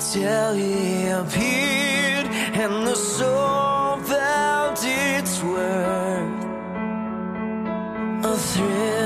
Till he appeared and the soul felt its worth. A thrill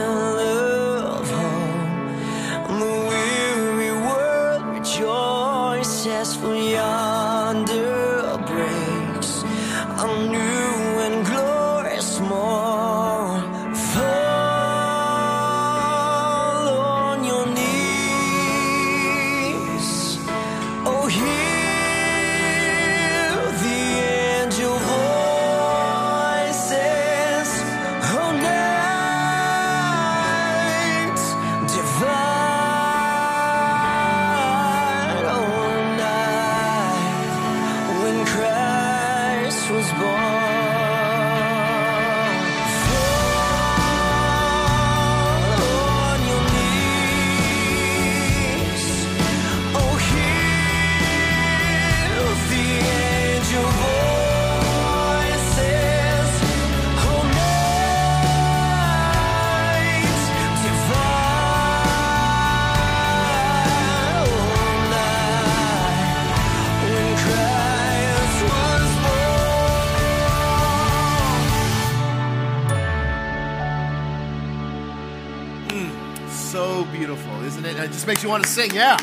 isn't it? It just makes you want to sing. Yeah.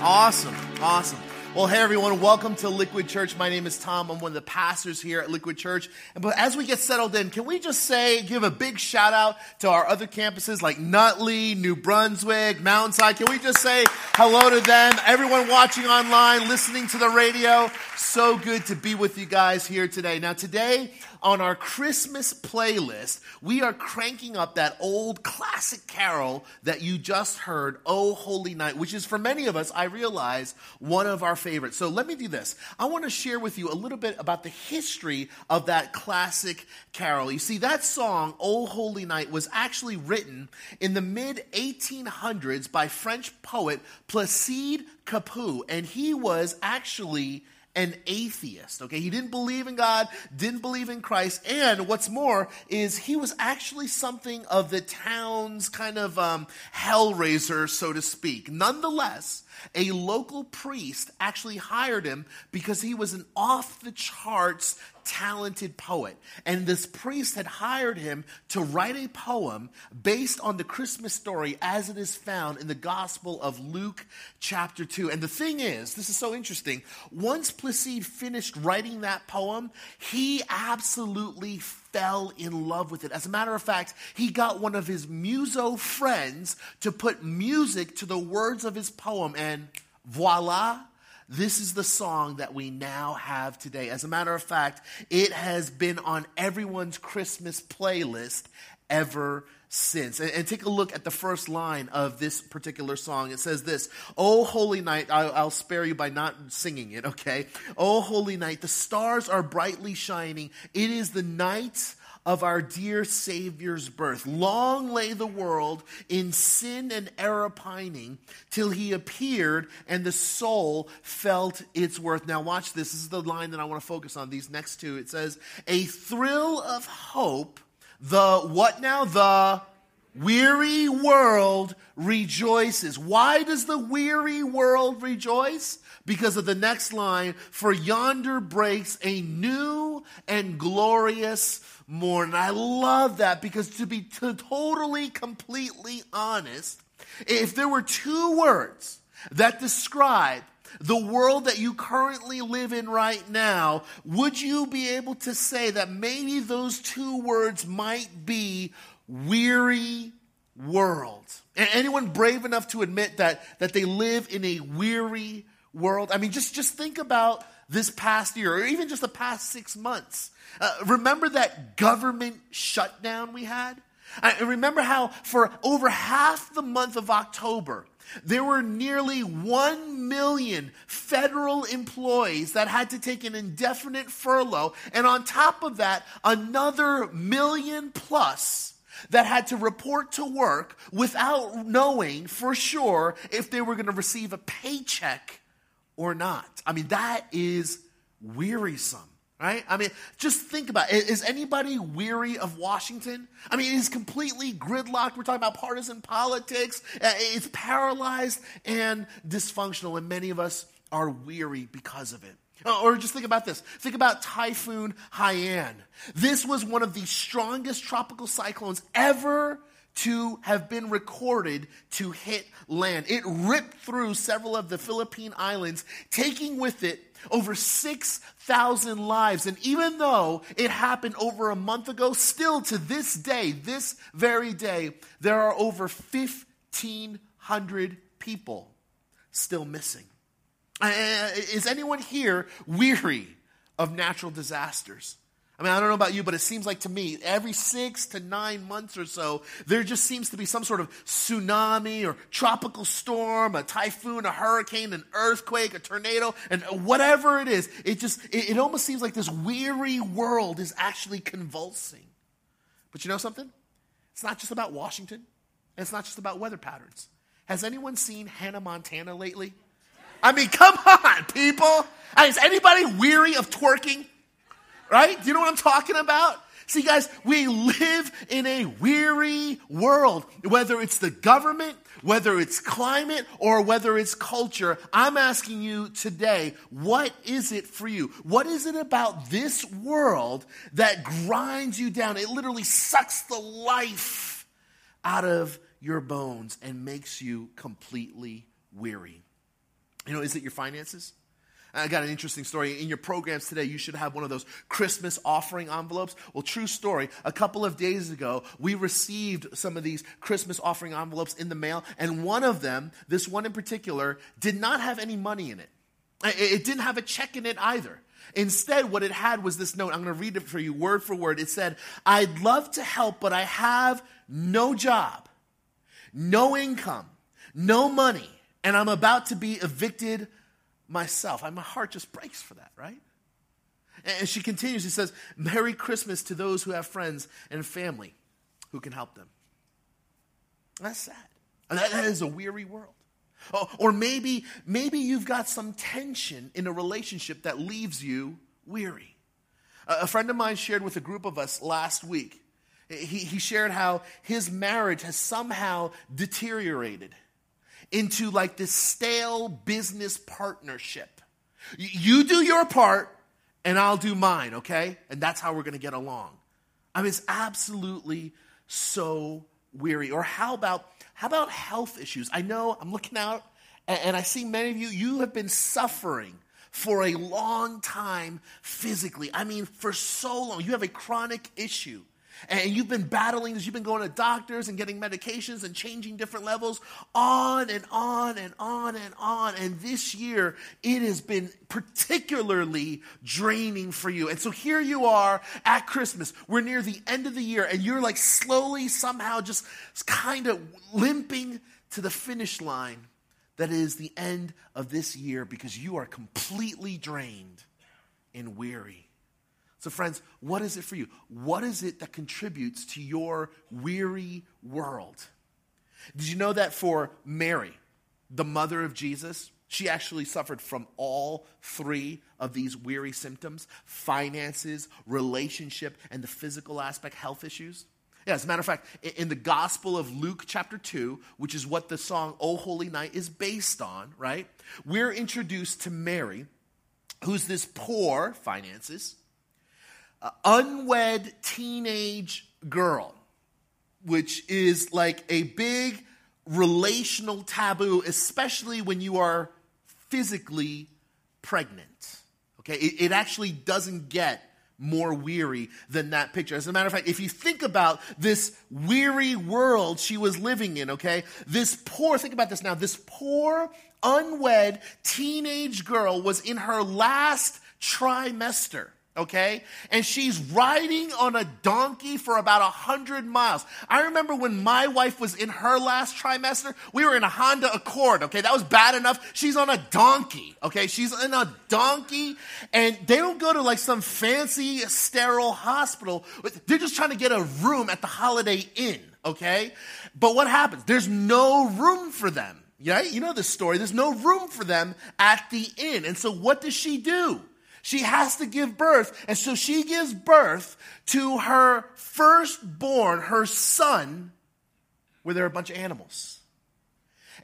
Awesome. Awesome. Well, hey everyone, welcome to Liquid Church. My name is Tom. I'm one of the pastors here at Liquid Church. But as we get settled in, can we just say, give a big shout out to our other campuses like Nutley, New Brunswick, Mountainside? Can we just say hello to them? Everyone watching online, listening to the radio, so good to be with you guys here today. Now, today on our Christmas playlist, we are cranking up that old classic carol that you just heard, Oh Holy Night, which is for many of us, I realize, one of our favorites. So let me do this. I want to share with you a little bit about the history of that classic carol. You see, that song, Oh Holy Night, was actually written in the mid 1800s by French poet Placide Cappeau, and he was actually an atheist. Okay, he didn't believe in God, didn't believe in Christ, and what's more is he was actually something of the town's kind of um, hellraiser, so to speak. Nonetheless, a local priest actually hired him because he was an off the charts talented poet. And this priest had hired him to write a poem based on the Christmas story as it is found in the Gospel of Luke, chapter 2. And the thing is, this is so interesting. Once Placide finished writing that poem, he absolutely fell in love with it. As a matter of fact, he got one of his muso friends to put music to the words of his poem, and voila. This is the song that we now have today. As a matter of fact, it has been on everyone's Christmas playlist ever since. And, and take a look at the first line of this particular song. It says this Oh, holy night, I, I'll spare you by not singing it, okay? Oh, holy night, the stars are brightly shining. It is the night of our dear Savior's birth. Long lay the world in sin and error pining till he appeared and the soul felt its worth. Now, watch this. This is the line that I want to focus on, these next two. It says, A thrill of hope, the what now? The weary world rejoices. Why does the weary world rejoice? Because of the next line, for yonder breaks a new and glorious morning. I love that because to be to totally, completely honest, if there were two words that describe the world that you currently live in right now, would you be able to say that maybe those two words might be weary world? Anyone brave enough to admit that, that they live in a weary world? I mean, just, just think about this past year, or even just the past six months. Uh, remember that government shutdown we had? I remember how for over half the month of October, there were nearly 1 million federal employees that had to take an indefinite furlough. And on top of that, another million plus that had to report to work without knowing for sure if they were going to receive a paycheck or not. I mean, that is wearisome. Right? I mean, just think about it. Is anybody weary of Washington? I mean, it's completely gridlocked. We're talking about partisan politics. Uh, it's paralyzed and dysfunctional, and many of us are weary because of it. Uh, or just think about this. Think about Typhoon Haiyan. This was one of the strongest tropical cyclones ever to have been recorded to hit land. It ripped through several of the Philippine islands, taking with it over 6,000 lives. And even though it happened over a month ago, still to this day, this very day, there are over 1,500 people still missing. Uh, is anyone here weary of natural disasters? I mean, I don't know about you, but it seems like to me, every six to nine months or so, there just seems to be some sort of tsunami or tropical storm, a typhoon, a hurricane, an earthquake, a tornado, and whatever it is. It just, it, it almost seems like this weary world is actually convulsing. But you know something? It's not just about Washington, and it's not just about weather patterns. Has anyone seen Hannah Montana lately? I mean, come on, people. Is anybody weary of twerking? Right? Do you know what I'm talking about? See, guys, we live in a weary world. Whether it's the government, whether it's climate, or whether it's culture, I'm asking you today, what is it for you? What is it about this world that grinds you down? It literally sucks the life out of your bones and makes you completely weary. You know, is it your finances? I got an interesting story. In your programs today, you should have one of those Christmas offering envelopes. Well, true story. A couple of days ago, we received some of these Christmas offering envelopes in the mail, and one of them, this one in particular, did not have any money in it. It didn't have a check in it either. Instead, what it had was this note. I'm going to read it for you word for word. It said, I'd love to help, but I have no job, no income, no money, and I'm about to be evicted myself. my heart just breaks for that, right? And she continues, she says, Merry Christmas to those who have friends and family who can help them. That's sad. that is a weary world. Oh, or maybe, maybe you've got some tension in a relationship that leaves you weary. A friend of mine shared with a group of us last week. He, he shared how his marriage has somehow deteriorated into like this stale business partnership. You do your part and I'll do mine, okay? And that's how we're to get along. I mean, it's absolutely so weary. Or how about how about health issues? I know I'm looking out and I see many of you, you have been suffering for a long time physically. I mean, for so long. You have a chronic issue and you've been battling this, you've been going to doctors and getting medications and changing different levels, on and on and on and on. And this year, it has been particularly draining for you. And so here you are at Christmas. We're near the end of the year, and you're like slowly, somehow, just kind of limping to the finish line that is the end of this year because you are completely drained and weary. So, friends, what is it for you? What is it that contributes to your weary world? Did you know that for Mary, the mother of Jesus, she actually suffered from all three of these weary symptoms finances, relationship, and the physical aspect, health issues? Yeah, as a matter of fact, in the Gospel of Luke, chapter 2, which is what the song O Holy Night is based on, right? We're introduced to Mary, who's this poor, finances, unwed teenage girl, which is like a big relational taboo, especially when you are physically pregnant. Okay, it, it actually doesn't get more weary than that picture. As a matter of fact, if you think about this weary world she was living in, okay, this poor, think about this now, this poor, unwed teenage girl was in her last trimester okay? And she's riding on a donkey for about 100 miles. I remember when my wife was in her last trimester, we were in a Honda Accord, okay? That was bad enough. She's on a donkey, okay? She's in a donkey, and they don't go to like some fancy sterile hospital. They're just trying to get a room at the Holiday Inn, okay? But what happens? There's no room for them. Yeah, you know the story. There's no room for them at the inn. And so what does she do? She has to give birth. And so she gives birth to her firstborn, her son, where there are a bunch of animals.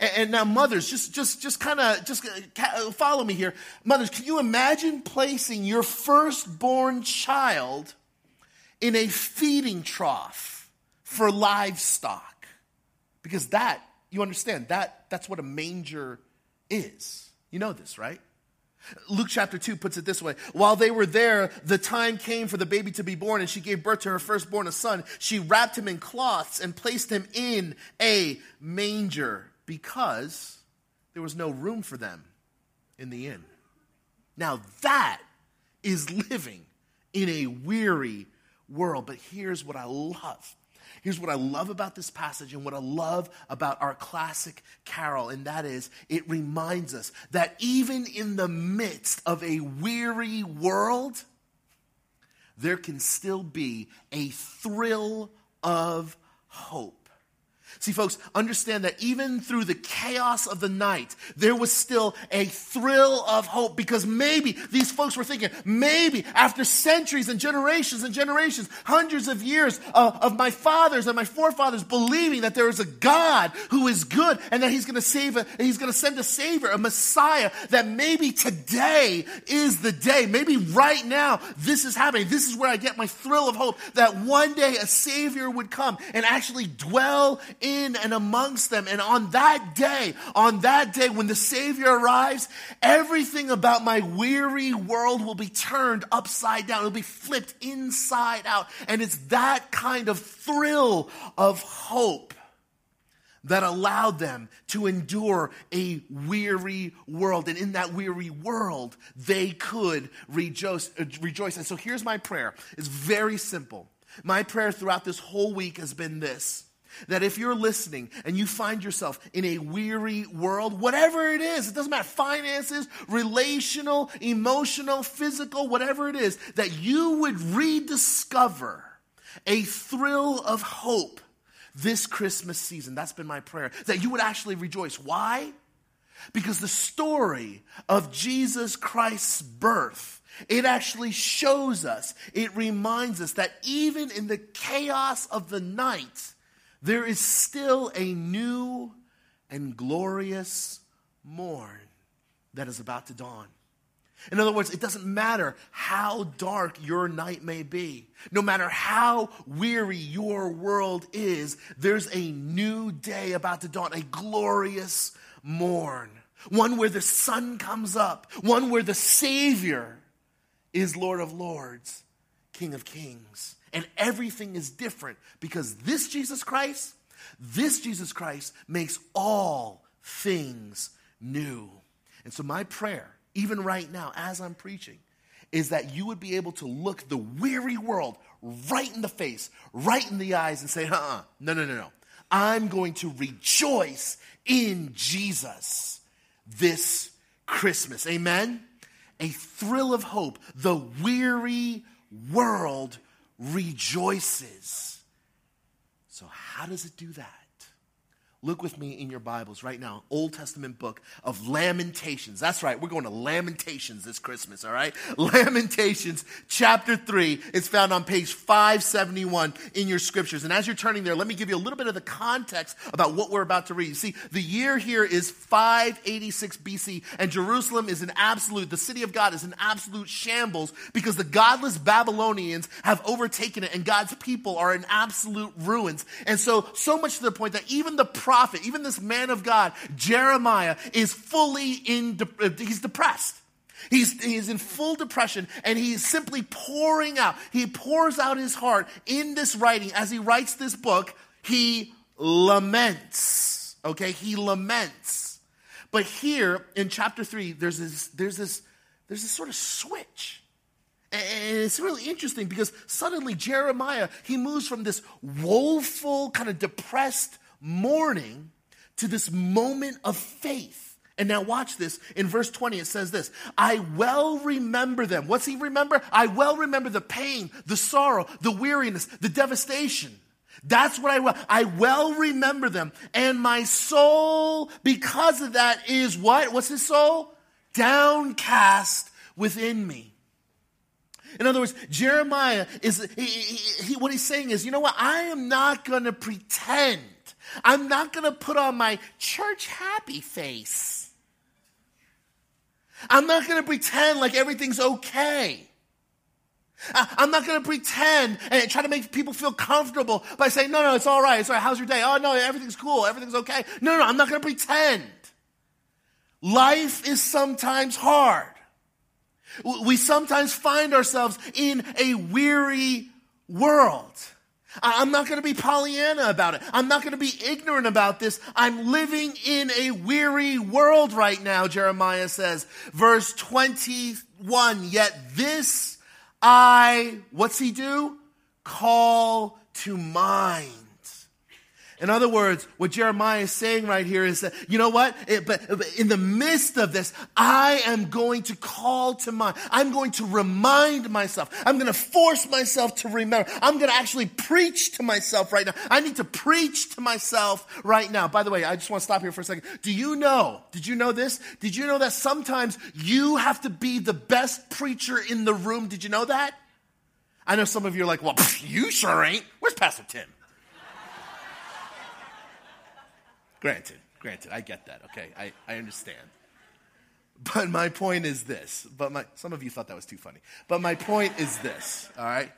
And, and now, mothers, just, just, just kind of, just uh, follow me here. Mothers, can you imagine placing your firstborn child in a feeding trough for livestock? Because that, you understand, that, that's what a manger is. You know this, right? Luke chapter 2 puts it this way While they were there, the time came for the baby to be born, and she gave birth to her firstborn, a son. She wrapped him in cloths and placed him in a manger because there was no room for them in the inn. Now, that is living in a weary world. But here's what I love Here's what I love about this passage and what I love about our classic carol, and that is it reminds us that even in the midst of a weary world, there can still be a thrill of hope. See, folks, understand that even through the chaos of the night, there was still a thrill of hope because maybe these folks were thinking, maybe after centuries and generations and generations, hundreds of years of, of my fathers and my forefathers believing that there is a God who is good and that he's going to save, a, he's going to send a savior, a Messiah, that maybe today is the day. Maybe right now this is happening. This is where I get my thrill of hope that one day a savior would come and actually dwell in and amongst them. And on that day, on that day when the Savior arrives, everything about my weary world will be turned upside down. It'll be flipped inside out. And it's that kind of thrill of hope that allowed them to endure a weary world. And in that weary world, they could rejoice. Uh, rejoice. And so here's my prayer. It's very simple. My prayer throughout this whole week has been this that if you're listening and you find yourself in a weary world, whatever it is, it doesn't matter finances, relational, emotional, physical, whatever it is, that you would rediscover a thrill of hope this Christmas season. That's been my prayer. That you would actually rejoice. Why? Because the story of Jesus Christ's birth it actually shows us, it reminds us that even in the chaos of the night, there is still a new and glorious morn that is about to dawn. In other words, it doesn't matter how dark your night may be, no matter how weary your world is, there's a new day about to dawn, a glorious morn, one where the sun comes up, one where the Savior is Lord of Lords, King of Kings and everything is different because this Jesus Christ, this Jesus Christ makes all things new. And so, my prayer, even right now, as I'm preaching, is that you would be able to look the weary world right in the face, right in the eyes, and say, uh uh no, no, no, no. I'm going to rejoice in Jesus this Christmas. Amen? A thrill of hope. The weary world rejoices. So, how does it do that? Look with me in your Bibles right now, Old Testament book of Lamentations. That's right, we're going to Lamentations this Christmas, all right? Lamentations chapter 3. is found on page 571 in your scriptures. And as you're turning there, let me give you a little bit of the context about what we're about to read. You see, the year here is 586 BC, and Jerusalem is an absolute, the city of God is an absolute shambles because the godless Babylonians have overtaken it, and God's people are in absolute ruins. And so, so much to the point that even the prophet, even this man of God, Jeremiah, is fully in, de- uh, he's depressed. He's, he's in full depression and he's simply pouring out. He pours out his heart in this writing. As he writes this book, he laments. Okay, he laments. But here in chapter three, there's this, there's this, there's this sort of switch. And it's really interesting because suddenly Jeremiah, he moves from this woeful, kind of depressed mourning to this moment of faith. And now watch this. In verse 20, it says this I well remember them. What's he remember? I well remember the pain, the sorrow, the weariness, the devastation. That's what I well, I well remember them. And my soul, because of that, is what? What's his soul? Downcast within me. In other words, Jeremiah is, he, he, he, what he's saying is, you know what? I am not going to pretend I'm not going to put on my church happy face. I'm not going to pretend like everything's okay. I'm not going to pretend and try to make people feel comfortable by saying, no, no, it's all right. It's all right. How's your day? Oh, no, everything's cool. Everything's okay. No, no, I'm not going to pretend. Life is sometimes hard. We sometimes find ourselves in a weary world. I'm not going to be Pollyanna about it. I'm not going to be ignorant about this. I'm living in a weary world right now, Jeremiah says. Verse 21, yet this I, what's he do? Call to mind. In other words, what Jeremiah is saying right here is that, you know what? It, but, but in the midst of this, I am going to call to mind. I'm going to remind myself. I'm going to force myself to remember. I'm going to actually preach to myself right now. I need to preach to myself right now. By the way, I just want to stop here for a second. Do you know? Did you know this? Did you know that sometimes you have to be the best preacher in the room? Did you know that? I know some of you are like, well, you sure ain't. Where's Pastor Tim? Granted, granted, I get that. Okay, I, I understand. But my point is this. But my some of you thought that was too funny. But my point is this. All right,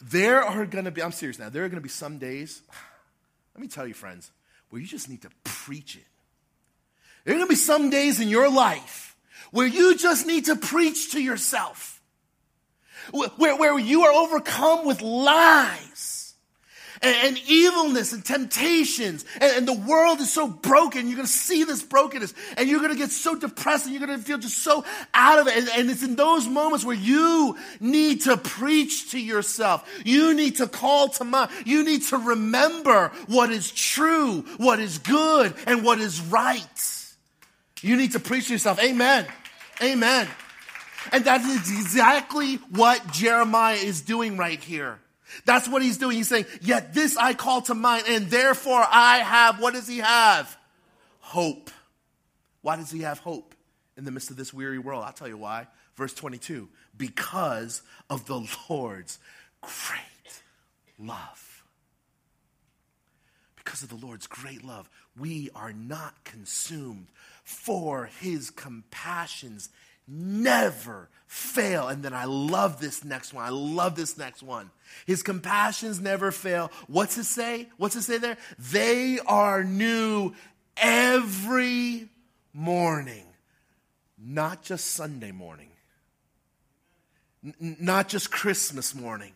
there are to be. I'm serious now. There are to be some days. Let me tell you, friends, where you just need to preach it. There are to be some days in your life where you just need to preach to yourself, where, where you are overcome with lies and, and evilness and temptations. And, and, the world is so broken. You're going to see this brokenness and you're going to get so depressed and you're going to feel just so out of it. And, and it's in those moments where you need to preach to yourself. You need to call to mind. You need to remember what is true, what is good, and what is right. You need to preach to yourself. Amen. Amen. And that is exactly what Jeremiah is doing right here. That's what he's doing. He's saying, Yet this I call to mind, and therefore I have, what does he have? Hope. Why does he have hope in the midst of this weary world? I'll tell you why. Verse 22 because of the Lord's great love. Because of the Lord's great love, we are not consumed, for his compassions never fail. And then I love this next one. I love this next one. His compassions never fail. What's it say? What's it say there? They are new every morning, not just Sunday morning, N- not just Christmas morning,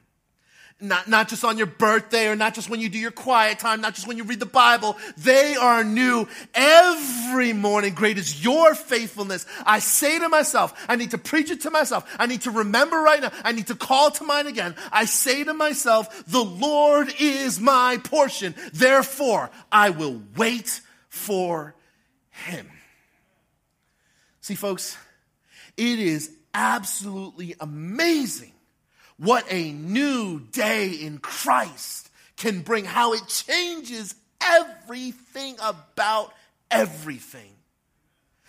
not, not just on your birthday or not just when you do your quiet time, not just when you read the Bible. They are new every morning. Great is your faithfulness. I say to myself, I need to preach it to myself. I need to remember right now. I need to call to mind again. I say to myself, the Lord is my portion. Therefore, I will wait for him. See, folks, it is absolutely amazing what a new day in Christ can bring, how it changes everything about everything.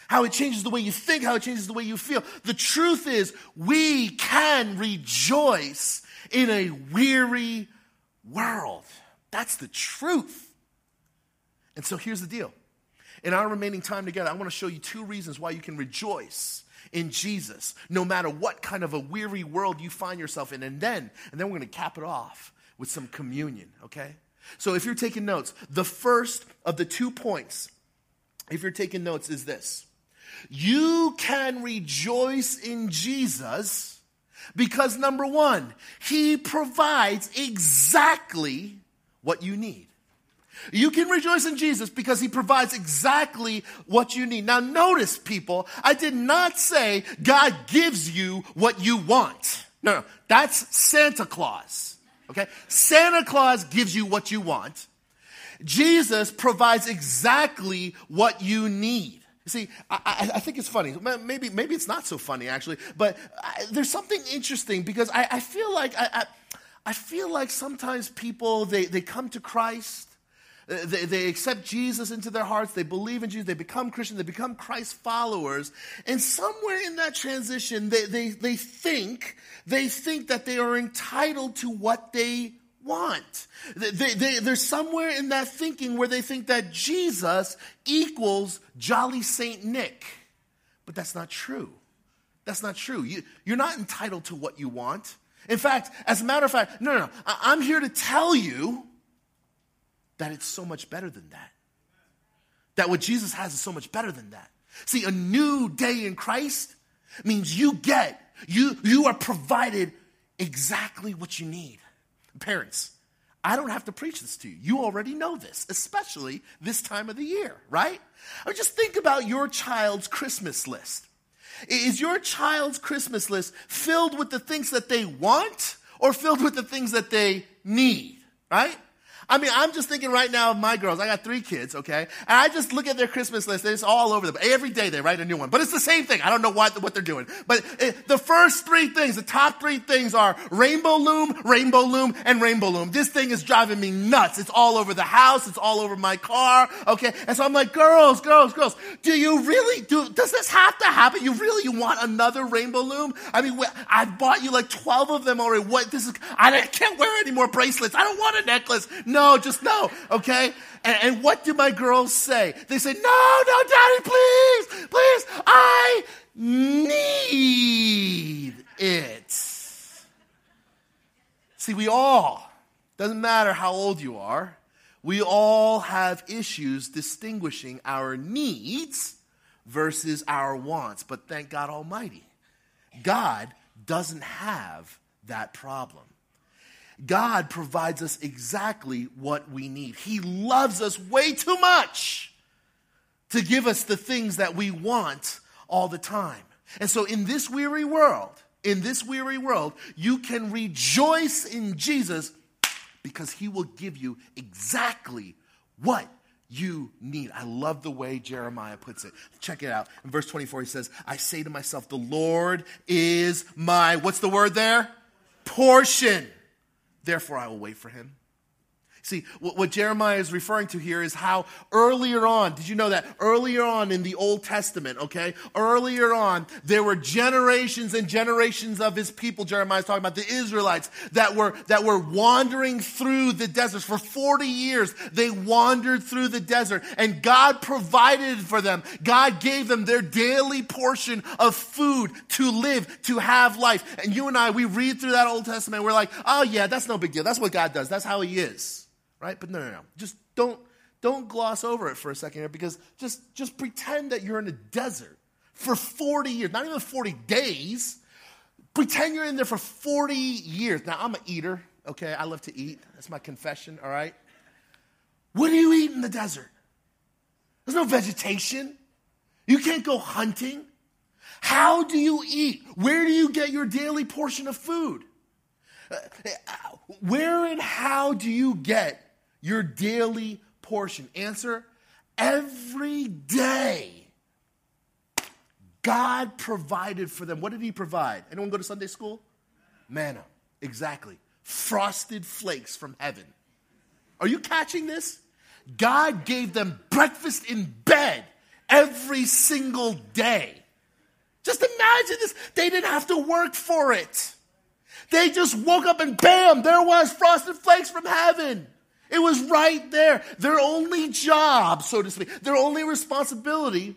How it changes the way you think, how it changes the way you feel. The truth is, we can rejoice in a weary world. That's the truth. And so here's the deal. In our remaining time together, I want to show you two reasons why you can rejoice in Jesus, no matter what kind of a weary world you find yourself in. And then, and then we're going to cap it off with some communion, okay? So if you're taking notes, the first of the two points, if you're taking notes, is this. You can rejoice in Jesus because number one, he provides exactly what you need. You can rejoice in Jesus because he provides exactly what you need. Now, notice, people, I did not say God gives you what you want. No, no, that's Santa Claus. Okay? Santa Claus gives you what you want. Jesus provides exactly what you need. See, I, I, think it's funny. Maybe, maybe it's not so funny actually, but I, there's something interesting because I, I feel like I, I, feel like sometimes people they, they come to Christ they, they accept Jesus into their hearts. They believe in Jesus. They become Christian. They become Christ followers. And somewhere in that transition, they, they, they think, they think that they are entitled to what they want. They, they, there's somewhere in that thinking where they think that Jesus equals Jolly Saint Nick. But that's not true. That's not true. You, you're not entitled to what you want. In fact, as a matter of fact, no, no, no. I'm here to tell you that it's so much better than that. That what Jesus has is so much better than that. See, a new day in Christ means you get, you, you are provided exactly what you need. Parents, I don't have to preach this to you. You already know this, especially this time of the year, right? I mean, just think about your child's Christmas list. Is your child's Christmas list filled with the things that they want or filled with the things that they need, right? I mean, I'm just thinking right now of my girls. I got three kids, okay? And I just look at their Christmas list. It's all over them. Every day they write a new one. But it's the same thing. I don't know what, what they're doing. But it, the first three things, the top three things are rainbow loom, rainbow loom, and rainbow loom. This thing is driving me nuts. It's all over the house. It's all over my car, okay? And so I'm like, girls, girls, girls, do you really, do, does this have to happen? You really, you want another rainbow loom? I mean, I've bought you like 12 of them already. What, this is, I can't wear any more bracelets. I don't want a necklace. No, no, just no, okay? And, and what do my girls say? They say, no, no, daddy, please, please, I need it. See, we all, doesn't matter how old you are, we all have issues distinguishing our needs versus our wants. But thank God Almighty, God doesn't have that problem. God provides us exactly what we need. He loves us way too much to give us the things that we want all the time. And so, in this weary world, in this weary world, you can rejoice in Jesus because he will give you exactly what you need. I love the way Jeremiah puts it. Check it out. In verse 24, he says, I say to myself, the Lord is my, what's the word there? Portion. Therefore, I will wait for him. See, what, Jeremiah is referring to here is how earlier on, did you know that? Earlier on in the Old Testament, okay? Earlier on, there were generations and generations of his people, Jeremiah is talking about the Israelites, that were, that were wandering through the deserts. For 40 years, they wandered through the desert, and God provided for them. God gave them their daily portion of food to live, to have life. And you and I, we read through that Old Testament, we're like, oh yeah, that's no big deal. That's what God does. That's how he is right? But no, no, no. Just don't don't gloss over it for a second here because just just pretend that you're in a desert for 40 years, not even 40 days. Pretend you're in there for 40 years. Now, I'm an eater, okay? I love to eat. That's my confession, all right? What do you eat in the desert? There's no vegetation. You can't go hunting. How do you eat? Where do you get your daily portion of food? Uh, where and how do you get your daily portion? Answer every day. God provided for them. What did He provide? Anyone go to Sunday school? Manna. Exactly. Frosted flakes from heaven. Are you catching this? God gave them breakfast in bed every single day. Just imagine this. They didn't have to work for it. They just woke up and bam, there was frosted flakes from heaven. It was right there. Their only job, so to speak, their only responsibility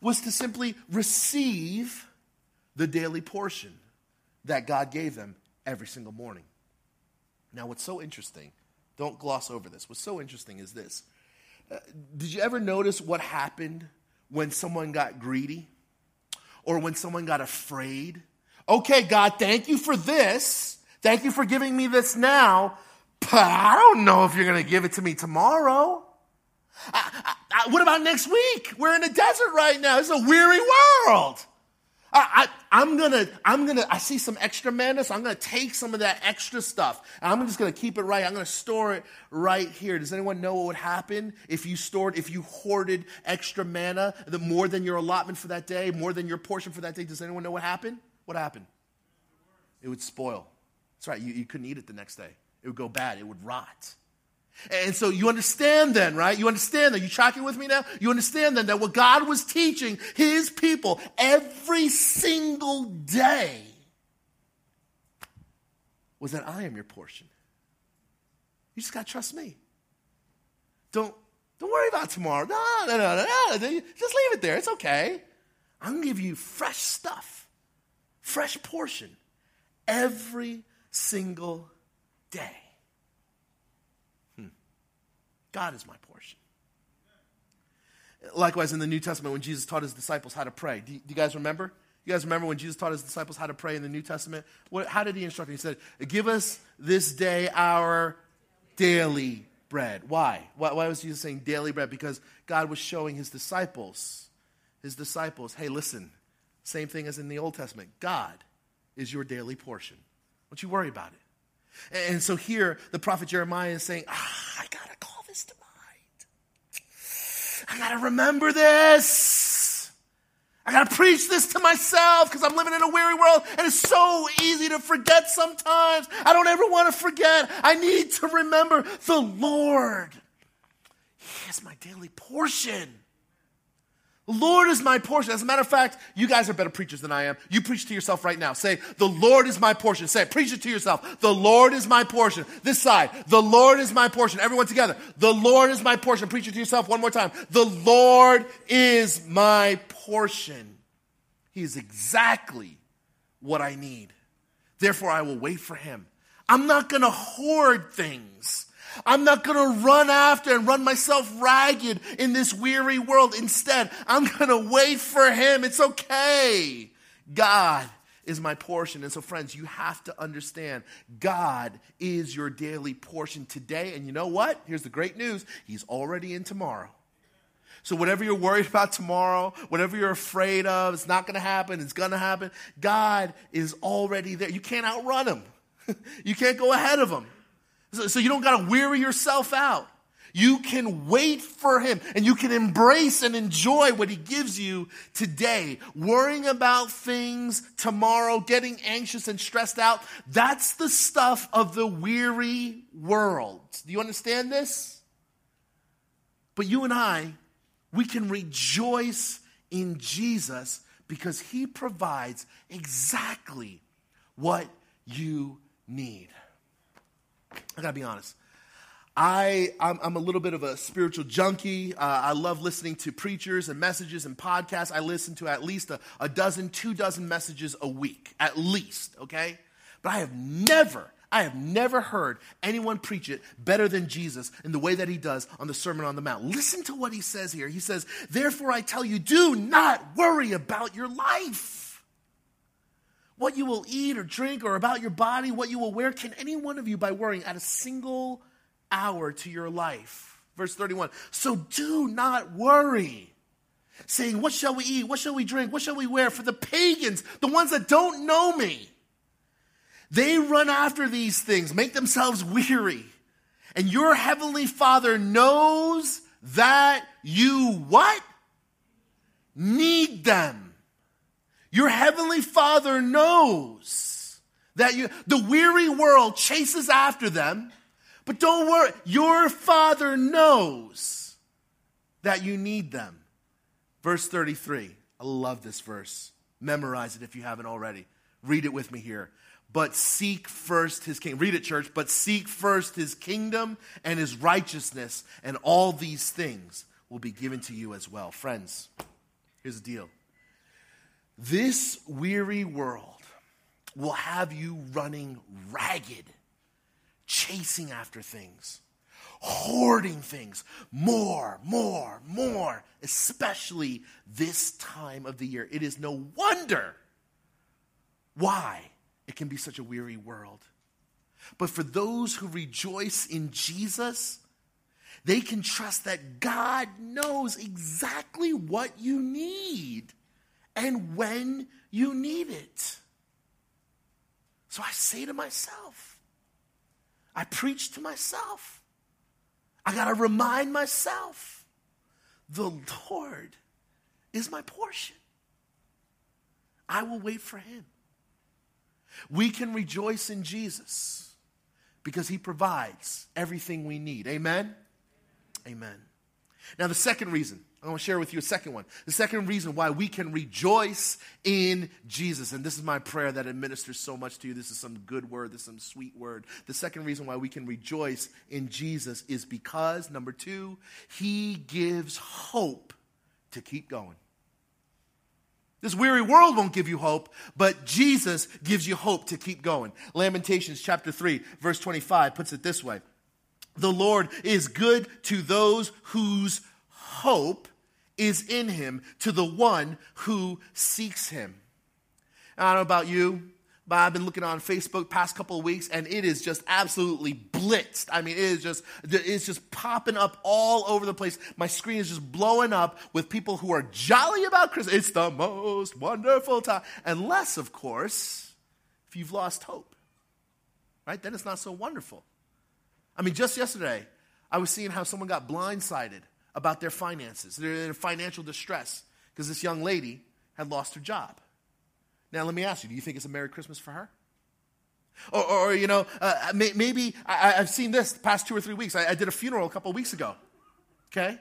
was to simply receive the daily portion that God gave them every single morning. Now, what's so interesting, don't gloss over this. What's so interesting is this. Uh, did you ever notice what happened when someone got greedy or when someone got afraid? Okay, God, thank you for this. Thank you for giving me this now, but I don't know if you're going to give it to me tomorrow. I, I, what about next week? We're in a desert right now. It's a weary world. I, am gonna, I'm gonna, I see some extra manna, so I'm gonna take some of that extra stuff, and I'm just gonna keep it right. I'm gonna store it right here. Does anyone know what would happen if you stored, if you hoarded extra manna, the more than your allotment for that day, more than your portion for that day? Does anyone know what happened? What happened? It would spoil. That's right. You, you couldn't eat it the next day. It would go bad. It would rot. And so you understand then, right? You understand that. You tracking with me now? You understand then that what God was teaching his people every single day was that I am your portion. You just got to trust me. Don't, don't worry about tomorrow. No, no, no, no, no. Just leave it there. It's okay. I'm going to give you fresh stuff, fresh portion every single day. Hmm. God is my portion. Likewise, in the New Testament, when Jesus taught his disciples how to pray, do you, do you guys remember? You guys remember when Jesus taught his disciples how to pray in the New Testament? What, how did he instruct them? He said, Give us this day our daily bread. Why? why? Why was Jesus saying daily bread? Because God was showing his disciples, his disciples, hey, listen, same thing as in the Old Testament. God is your daily portion. Don't you worry about it. And so here, the prophet Jeremiah is saying, ah, I got to call this to mind. I gotta remember this. I gotta preach this to myself because I'm living in a weary world and it's so easy to forget sometimes. I don't ever want to forget. I need to remember the Lord. He is my daily portion. Lord is my portion. As a matter of fact, you guys are better preachers than I am. You preach to yourself right now. Say, the Lord is my portion. Say it. Preach it to yourself. The Lord is my portion. This side. The Lord is my portion. Everyone together. The Lord is my portion. Preach it to yourself one more time. The Lord is my portion. He is exactly what I need. Therefore, I will wait for him. I'm not going to hoard things. I'm not going to run after and run myself ragged in this weary world. Instead, I'm going to wait for Him. It's okay. God is my portion. And so, friends, you have to understand God is your daily portion today. And you know what? Here's the great news He's already in tomorrow. So, whatever you're worried about tomorrow, whatever you're afraid of, it's not going to happen, it's going to happen. God is already there. You can't outrun Him, you can't go ahead of Him. So, so you don't got to weary yourself out. You can wait for him and you can embrace and enjoy what he gives you today. Worrying about things tomorrow, getting anxious and stressed out, that's the stuff of the weary world. Do you understand this? But you and I, we can rejoice in Jesus because he provides exactly what you need. I gotta be honest. I, I'm, I'm, a little bit of a spiritual junkie. Uh, I love listening to preachers and messages and podcasts. I listen to at least a, a dozen, two dozen messages a week, at least, okay? But I have never, I have never heard anyone preach it better than Jesus in the way that he does on the Sermon on the Mount. Listen to what he says here. He says, Therefore I tell you, do not worry about your life what you will eat or drink or about your body, what you will wear. Can any one of you, by worrying, add a single hour to your life? Verse 31. So do not worry, saying, What shall we eat? What shall we drink? What shall we wear? For the pagans, the ones that don't know me, they run after these things, make themselves weary. And your heavenly Father knows that you what? Need them. Your heavenly Father knows that you, the weary world chases after them, But don't worry, your Father knows that you need them. Verse 33. I love this verse. Memorize it if you haven't already. Read it with me here. But seek first his kingdom. Read it, church. But seek first his kingdom and his righteousness, and all these things will be given to you as well. Friends, here's the deal this weary world will have you running ragged, chasing after things, hoarding things, more, more, more, especially this time of the year. It is no wonder why it can be such a weary world. But for those who rejoice in Jesus, they can trust that God knows exactly what you need and when you need it. So I say to myself, I preach to myself. I got to remind myself the Lord is my portion. I will wait for him. We can rejoice in Jesus because he provides everything we need. Amen? Amen. Now, the second reason, I want to share with you a second one. The second reason why we can rejoice in Jesus, and this is my prayer that administers so much to you. This is some good word, this is some sweet word. The second reason why we can rejoice in Jesus is because, number two, he gives hope to keep going. This weary world won't give you hope, but Jesus gives you hope to keep going. Lamentations chapter 3, verse 25 puts it this way The Lord is good to those whose hope is in him, to the one who seeks him. I don't know about you, but I've been looking on Facebook past couple of weeks, and it is just absolutely blitzed. I mean, it is just it's just popping up all over the place. My screen is just blowing up with people who are jolly about Christmas. It's the most wonderful time, unless, of course, if you've lost hope, right? Then it's not so wonderful. I mean, just yesterday, I was seeing how someone got blindsided about their finances. They're in financial distress because this young lady had lost her job. Now, let me ask you do you think it's a Merry Christmas for her? Or, or you know, uh, may, maybe I, have seen this the past two or three weeks. I, I did a funeral a couple weeks ago. Okay?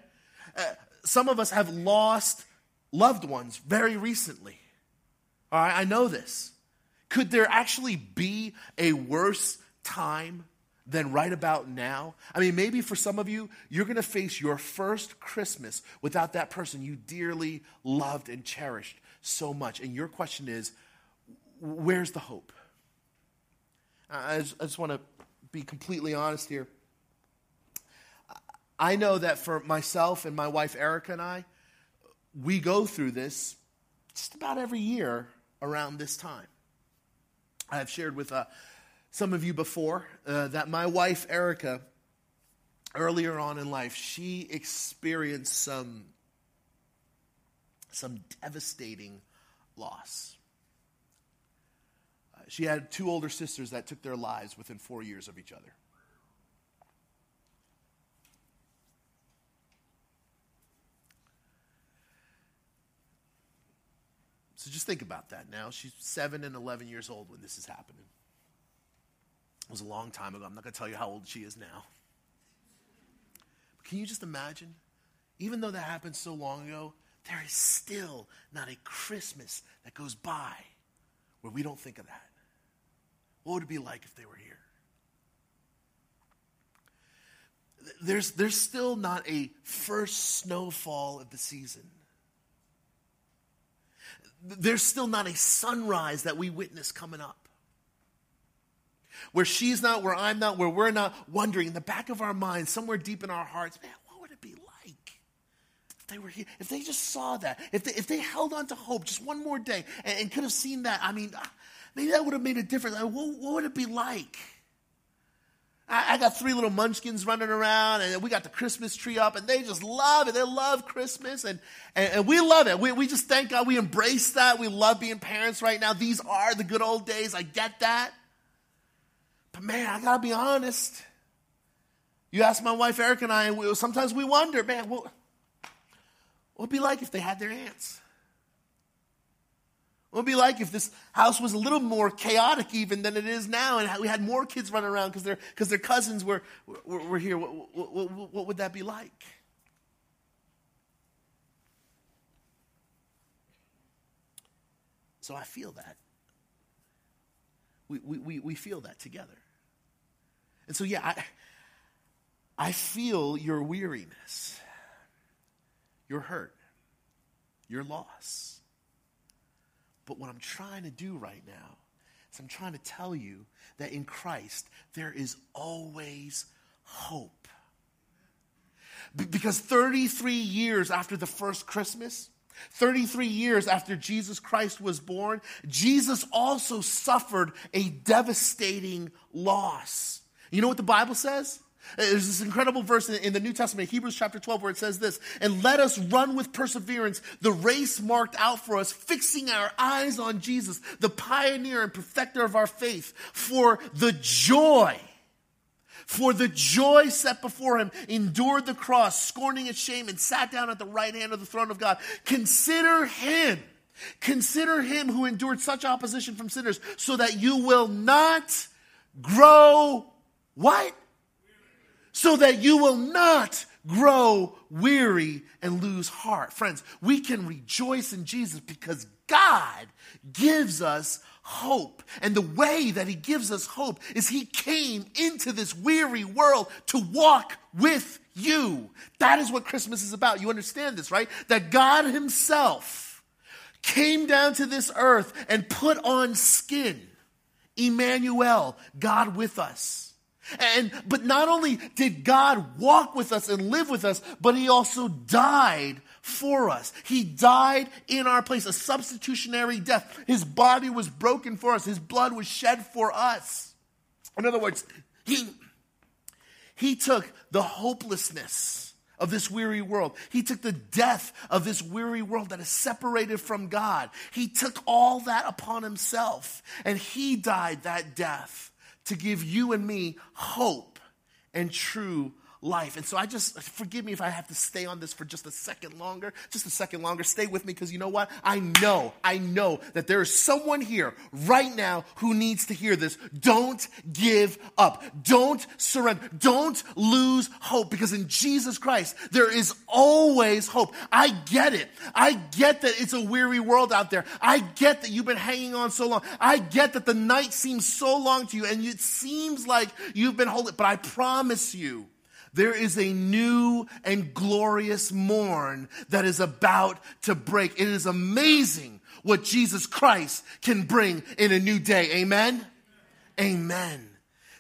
Uh, some of us have lost loved ones very recently. All right, I know this. Could there actually be a worse time than right about now? I mean, maybe for some of you, you're going to face your first Christmas without that person you dearly loved and cherished so much. And your question is, where's the hope? I just, just want to be completely honest here. I know that for myself and my wife Erica and I, we go through this just about every year around this time. I have shared with uh, some of you before uh, that my wife Erica, earlier on in life, she experienced some some devastating loss. Uh, she had two older sisters that took their lives within four years of each other. So just think about that now. She's 7 and 11 years old when this is happening. It was a long time ago. I'm not going to tell you how old she is now. But can you just imagine? Even though that happened so long ago, there is still not a Christmas that goes by where we don't think of that. What would it be like if they were here? There's, there's still not a first snowfall of the season. There's still not a sunrise that we witness coming up. Where she's not, where I'm not, where we're not wondering in the back of our minds, somewhere deep in our hearts, man, what would it be like if they were here, if they just saw that, if they, if they held on to hope just one more day and, and could have seen that, I mean, ah, maybe that would have made a difference. what, what would it be like? I, I, got three little munchkins running around, and we got the Christmas tree up, and they just love it. They love Christmas, and, and, and we love it. We, we just thank God we embrace that. We love being parents right now. These are the good old days. I get that. But man, I got to be honest. You ask my wife Erica and I, and we, sometimes we wonder, man, what would be like if they had their aunts? What would be like if this house was a little more chaotic even than it is now and we had more kids running around because their, their cousins were, were, were here? What, what, what, what would that be like? So I feel that. We, we, we feel that together. And so, yeah, I, I feel your weariness, your hurt, your loss. But what I'm trying to do right now is I'm trying to tell you that in Christ there is always hope. B- because 33 years after the first Christmas, 33 years after Jesus Christ was born, Jesus also suffered a devastating loss. You know what the Bible says? There's this incredible verse in the New Testament, Hebrews chapter 12, where it says this, and let us run with perseverance the race marked out for us, fixing our eyes on Jesus, the pioneer and perfecter of our faith, for the joy, for the joy set before him, endured the cross, scorning its shame, and sat down at the right hand of the throne of God. Consider him. Consider him who endured such opposition from sinners, so that you will not grow what? so that you will not grow weary and lose heart. Friends, we can rejoice in Jesus because God gives us hope. And the way that He gives us hope is He came into this weary world to walk with you. That is what Christmas is about. You understand this, right? That God Himself came down to this earth and put on skin. Emmanuel, God with us. And, but not only did God walk with us and live with us, but he also died for us. He died in our place, a substitutionary death. His body was broken for us. His blood was shed for us. In other words, he, he took the hopelessness of this weary world. He took the death of this weary world that is separated from God. He took all that upon himself and he died that death to give you and me hope and true life. And so I just, forgive me if I have to stay on this for just a second longer, just a second longer. Stay with me because you know what? I know, I know that there is someone here right now who needs to hear this. Don't give up. Don't surrender. Don't lose hope because in Jesus Christ, there is always hope. I get it. I get that it's a weary world out there. I get that you've been hanging on so long. I get that the night seems so long to you and it seems like you've been holding, but I promise you, there is a new and glorious morn that is about to break. It is amazing what Jesus Christ can bring in a new day. Amen? Amen.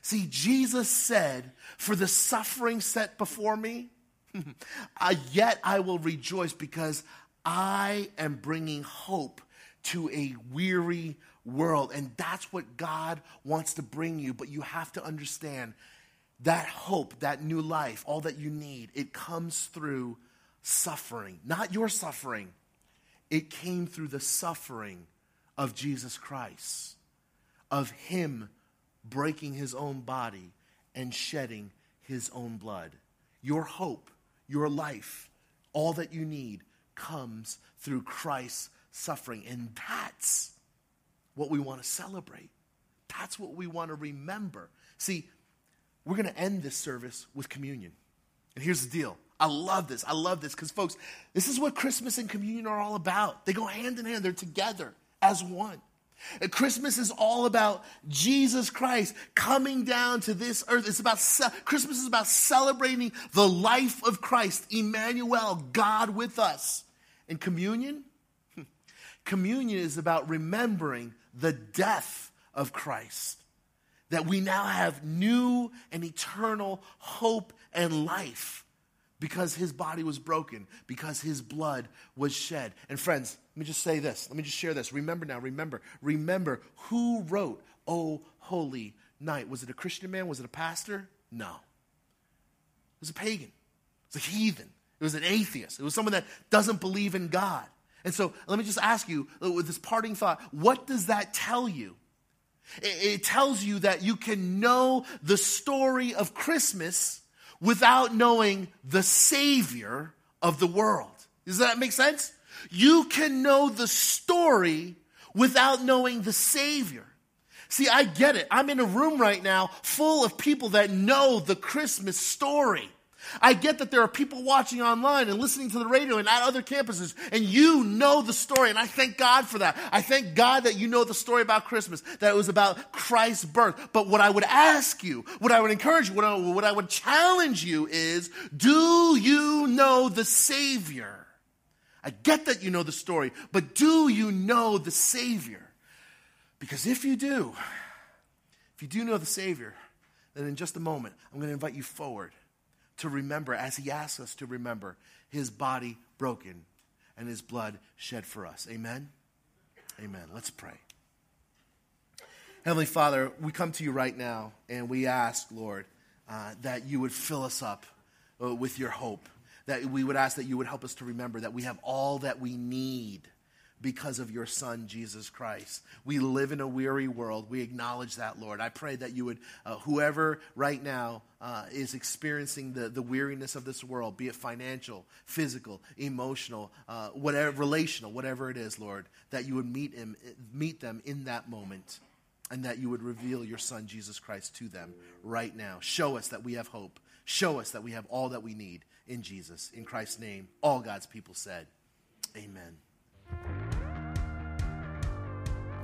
See, Jesus said, For the suffering set before me, yet I will rejoice because I am bringing hope to a weary world. And that's what God wants to bring you. But you have to understand that hope, that new life, all that you need, it comes through suffering. Not your suffering, it came through the suffering of Jesus Christ, of Him breaking His own body and shedding His own blood. Your hope, your life, all that you need comes through Christ's suffering. And that's what we want to celebrate. That's what we want to remember. See, we're going to end this service with communion. And here's the deal. I love this. I love this because, folks, this is what Christmas and communion are all about. They go hand in hand, they're together as one. And Christmas is all about Jesus Christ coming down to this earth. It's about Christmas is about celebrating the life of Christ, Emmanuel, God with us. And communion, communion is about remembering the death of Christ that we now have new and eternal hope and life because his body was broken, because his blood was shed. And friends, let me just say this. Let me just share this. Remember now, remember, remember who wrote, Oh, Holy Night? Was it a Christian man? Was it a pastor? No. It was a pagan. It was a heathen. It was an atheist. It was someone that doesn't believe in God. And so let me just ask you uh, with this parting thought what does that tell you? It tells you that you can know the story of Christmas without knowing the Savior of the world. Does that make sense? You can know the story without knowing the Savior. See, I get it. I'm in a room right now full of people that know the Christmas story. I get that there are people watching online and listening to the radio and at other campuses, and you know the story, and I thank God for that. I thank God that you know the story about Christmas, that it was about Christ's birth. But what I would ask you, what I would encourage you, what I, what I would challenge you is do you know the Savior? I get that you know the story, but do you know the Savior? Because if you do, if you do know the Savior, then in just a moment, I'm going to invite you forward to remember, as he asks us to remember, his body broken and his blood shed for us. Amen? Amen. Let's pray. Heavenly Father, we come to you right now and we ask, Lord, uh, that you would fill us up uh, with your hope. That we would ask that you would help us to remember that we have all that we need because of your Son, Jesus Christ. We live in a weary world. We acknowledge that, Lord. I pray that you would, uh, whoever right now uh, is experiencing the, the weariness of this world, be it financial, physical, emotional, uh, whatever, relational, whatever it is, Lord, that you would meet, him, meet them in that moment and that you would reveal your Son, Jesus Christ, to them right now. Show us that we have hope. Show us that we have all that we need in Jesus. In Christ's name, all God's people said, Amen.